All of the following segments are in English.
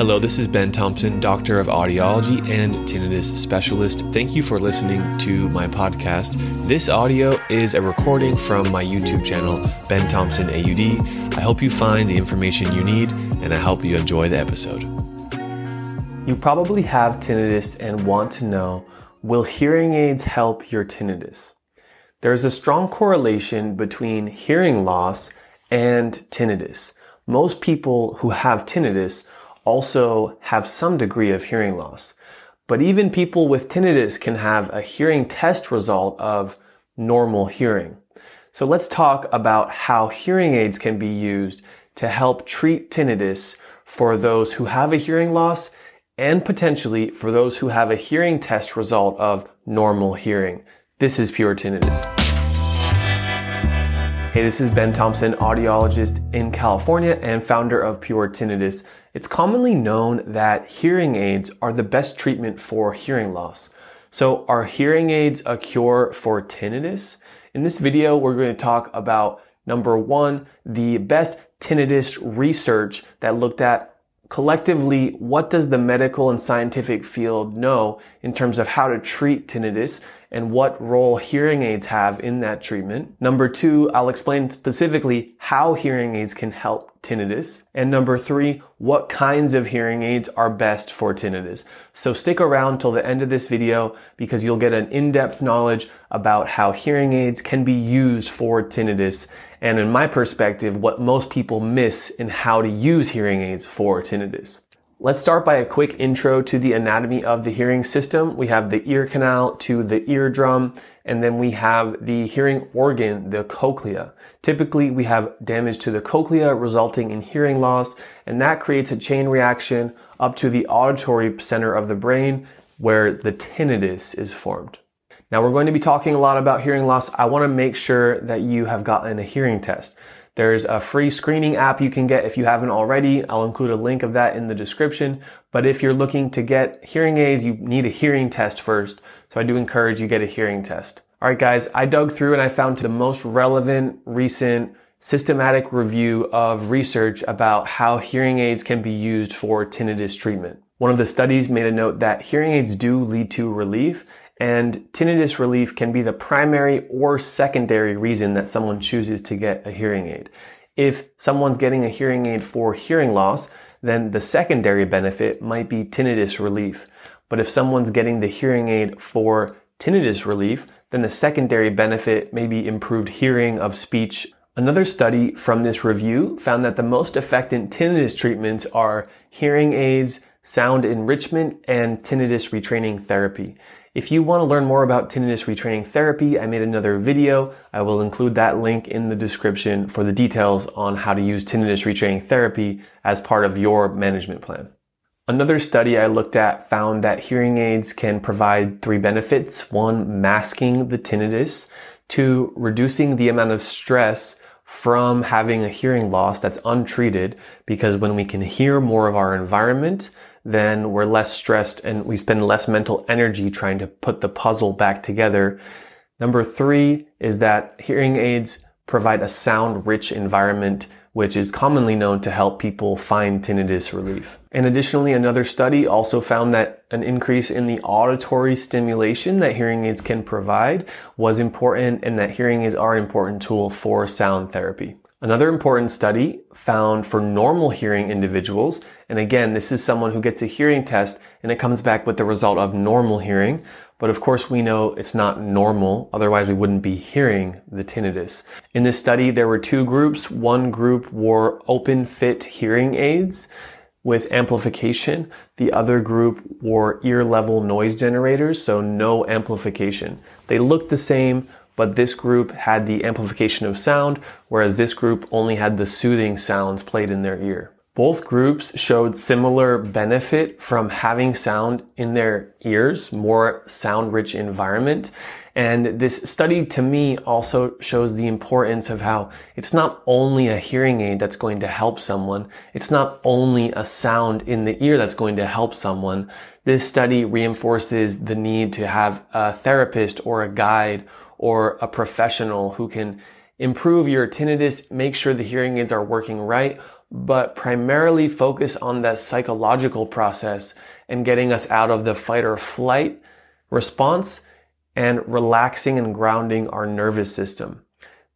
Hello, this is Ben Thompson, Doctor of Audiology and Tinnitus Specialist. Thank you for listening to my podcast. This audio is a recording from my YouTube channel, Ben Thompson AUD. I hope you find the information you need and I hope you enjoy the episode. You probably have tinnitus and want to know will hearing aids help your tinnitus? There's a strong correlation between hearing loss and tinnitus. Most people who have tinnitus also have some degree of hearing loss. But even people with tinnitus can have a hearing test result of normal hearing. So let's talk about how hearing aids can be used to help treat tinnitus for those who have a hearing loss and potentially for those who have a hearing test result of normal hearing. This is pure tinnitus. Hey, this is Ben Thompson, audiologist in California and founder of Pure Tinnitus. It's commonly known that hearing aids are the best treatment for hearing loss. So are hearing aids a cure for tinnitus? In this video, we're going to talk about number one, the best tinnitus research that looked at collectively what does the medical and scientific field know in terms of how to treat tinnitus and what role hearing aids have in that treatment. Number two, I'll explain specifically how hearing aids can help tinnitus. And number three, what kinds of hearing aids are best for tinnitus. So stick around till the end of this video because you'll get an in-depth knowledge about how hearing aids can be used for tinnitus. And in my perspective, what most people miss in how to use hearing aids for tinnitus. Let's start by a quick intro to the anatomy of the hearing system. We have the ear canal to the eardrum, and then we have the hearing organ, the cochlea. Typically, we have damage to the cochlea resulting in hearing loss, and that creates a chain reaction up to the auditory center of the brain where the tinnitus is formed. Now we're going to be talking a lot about hearing loss. I want to make sure that you have gotten a hearing test. There's a free screening app you can get if you haven't already. I'll include a link of that in the description. But if you're looking to get hearing aids, you need a hearing test first. So I do encourage you get a hearing test. All right, guys, I dug through and I found the most relevant, recent, systematic review of research about how hearing aids can be used for tinnitus treatment. One of the studies made a note that hearing aids do lead to relief and tinnitus relief can be the primary or secondary reason that someone chooses to get a hearing aid. If someone's getting a hearing aid for hearing loss, then the secondary benefit might be tinnitus relief. But if someone's getting the hearing aid for tinnitus relief, then the secondary benefit may be improved hearing of speech. Another study from this review found that the most effective tinnitus treatments are hearing aids, sound enrichment, and tinnitus retraining therapy. If you want to learn more about tinnitus retraining therapy, I made another video. I will include that link in the description for the details on how to use tinnitus retraining therapy as part of your management plan. Another study I looked at found that hearing aids can provide three benefits. One, masking the tinnitus. Two, reducing the amount of stress from having a hearing loss that's untreated because when we can hear more of our environment, then we're less stressed and we spend less mental energy trying to put the puzzle back together. Number three is that hearing aids provide a sound rich environment which is commonly known to help people find tinnitus relief. And additionally, another study also found that an increase in the auditory stimulation that hearing aids can provide was important and that hearing aids are an important tool for sound therapy. Another important study found for normal hearing individuals, and again, this is someone who gets a hearing test and it comes back with the result of normal hearing, but of course we know it's not normal, otherwise we wouldn't be hearing the tinnitus. In this study, there were two groups. One group wore open fit hearing aids with amplification. The other group wore ear level noise generators, so no amplification. They looked the same, but this group had the amplification of sound, whereas this group only had the soothing sounds played in their ear. Both groups showed similar benefit from having sound in their ears, more sound rich environment. And this study to me also shows the importance of how it's not only a hearing aid that's going to help someone. It's not only a sound in the ear that's going to help someone. This study reinforces the need to have a therapist or a guide or a professional who can improve your tinnitus, make sure the hearing aids are working right, but primarily focus on that psychological process and getting us out of the fight or flight response and relaxing and grounding our nervous system.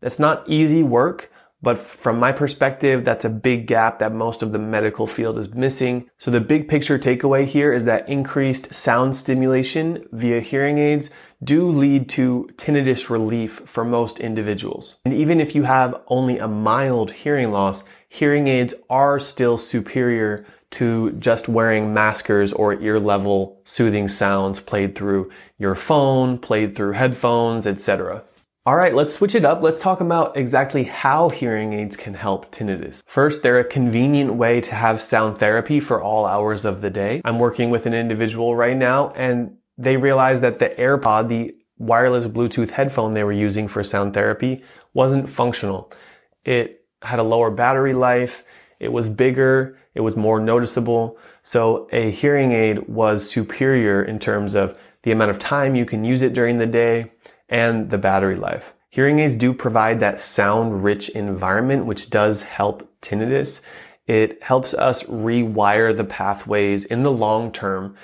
That's not easy work, but from my perspective, that's a big gap that most of the medical field is missing. So the big picture takeaway here is that increased sound stimulation via hearing aids do lead to tinnitus relief for most individuals. And even if you have only a mild hearing loss, hearing aids are still superior to just wearing maskers or ear level soothing sounds played through your phone, played through headphones, etc. All right, let's switch it up. Let's talk about exactly how hearing aids can help tinnitus. First, they're a convenient way to have sound therapy for all hours of the day. I'm working with an individual right now and they realized that the AirPod, the wireless Bluetooth headphone they were using for sound therapy wasn't functional. It had a lower battery life. It was bigger. It was more noticeable. So a hearing aid was superior in terms of the amount of time you can use it during the day and the battery life. Hearing aids do provide that sound rich environment, which does help tinnitus. It helps us rewire the pathways in the long term.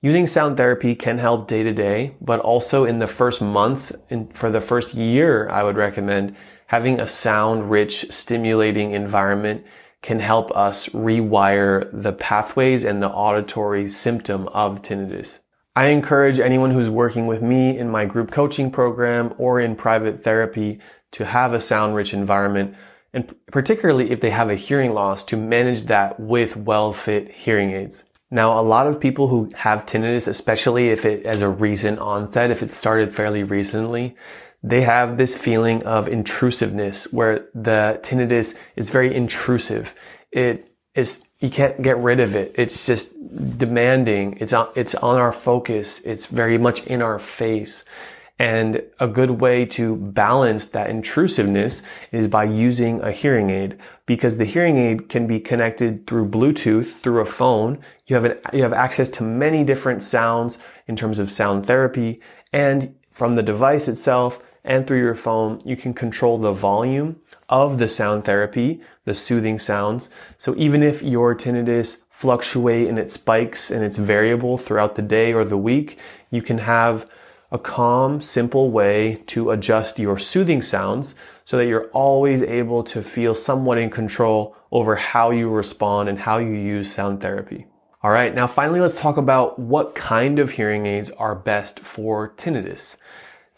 Using sound therapy can help day to day, but also in the first months and for the first year, I would recommend having a sound rich, stimulating environment can help us rewire the pathways and the auditory symptom of tinnitus. I encourage anyone who's working with me in my group coaching program or in private therapy to have a sound rich environment and particularly if they have a hearing loss to manage that with well fit hearing aids. Now, a lot of people who have tinnitus, especially if it has a recent onset, if it started fairly recently, they have this feeling of intrusiveness where the tinnitus is very intrusive. It is you can't get rid of it. It's just demanding. It's on, it's on our focus. It's very much in our face. And a good way to balance that intrusiveness is by using a hearing aid because the hearing aid can be connected through Bluetooth, through a phone. You have an, you have access to many different sounds in terms of sound therapy and from the device itself and through your phone, you can control the volume of the sound therapy, the soothing sounds. So even if your tinnitus fluctuate and it spikes and it's variable throughout the day or the week, you can have a calm, simple way to adjust your soothing sounds so that you're always able to feel somewhat in control over how you respond and how you use sound therapy. All right, now finally let's talk about what kind of hearing aids are best for tinnitus.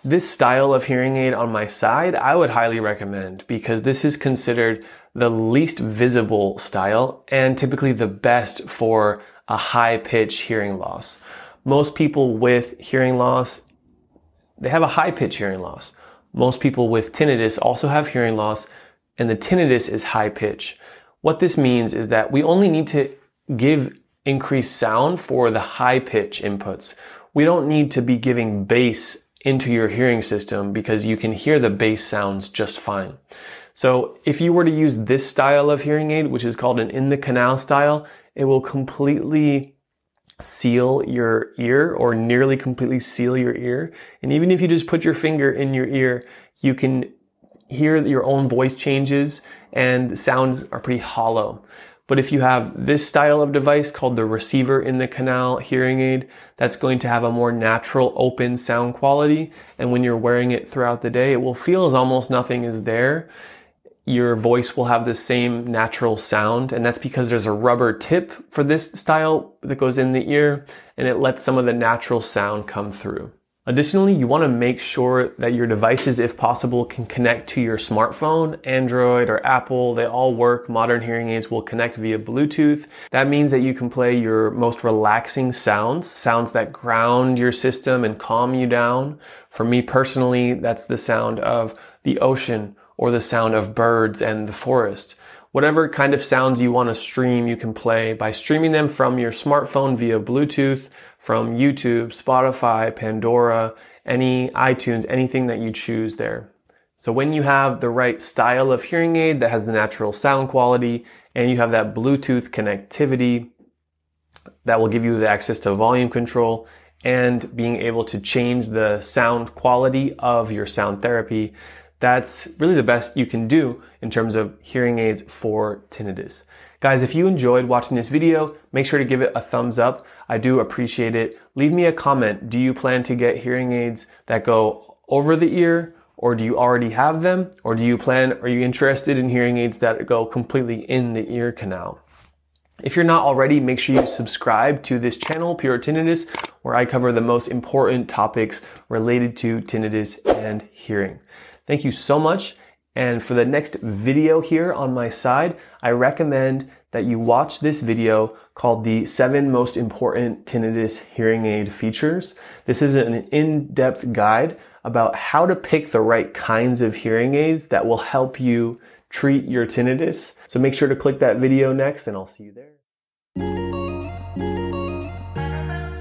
This style of hearing aid on my side, I would highly recommend because this is considered the least visible style and typically the best for a high pitch hearing loss. Most people with hearing loss, they have a high pitch hearing loss. Most people with tinnitus also have hearing loss and the tinnitus is high pitch. What this means is that we only need to give increased sound for the high pitch inputs. We don't need to be giving bass into your hearing system because you can hear the bass sounds just fine. So if you were to use this style of hearing aid, which is called an in the canal style, it will completely seal your ear or nearly completely seal your ear. And even if you just put your finger in your ear, you can hear your own voice changes and sounds are pretty hollow. But if you have this style of device called the receiver in the canal hearing aid, that's going to have a more natural open sound quality. And when you're wearing it throughout the day, it will feel as almost nothing is there. Your voice will have the same natural sound. And that's because there's a rubber tip for this style that goes in the ear and it lets some of the natural sound come through. Additionally, you want to make sure that your devices, if possible, can connect to your smartphone, Android or Apple. They all work. Modern hearing aids will connect via Bluetooth. That means that you can play your most relaxing sounds, sounds that ground your system and calm you down. For me personally, that's the sound of the ocean or the sound of birds and the forest. Whatever kind of sounds you want to stream, you can play by streaming them from your smartphone via Bluetooth from YouTube, Spotify, Pandora, any iTunes, anything that you choose there. So when you have the right style of hearing aid that has the natural sound quality and you have that Bluetooth connectivity that will give you the access to volume control and being able to change the sound quality of your sound therapy, that's really the best you can do in terms of hearing aids for tinnitus. Guys, if you enjoyed watching this video, make sure to give it a thumbs up. I do appreciate it. Leave me a comment. Do you plan to get hearing aids that go over the ear or do you already have them? Or do you plan, are you interested in hearing aids that go completely in the ear canal? If you're not already, make sure you subscribe to this channel, Pure Tinnitus, where I cover the most important topics related to tinnitus and hearing. Thank you so much. And for the next video here on my side, I recommend that you watch this video called the seven most important tinnitus hearing aid features. This is an in-depth guide about how to pick the right kinds of hearing aids that will help you treat your tinnitus. So make sure to click that video next and I'll see you there.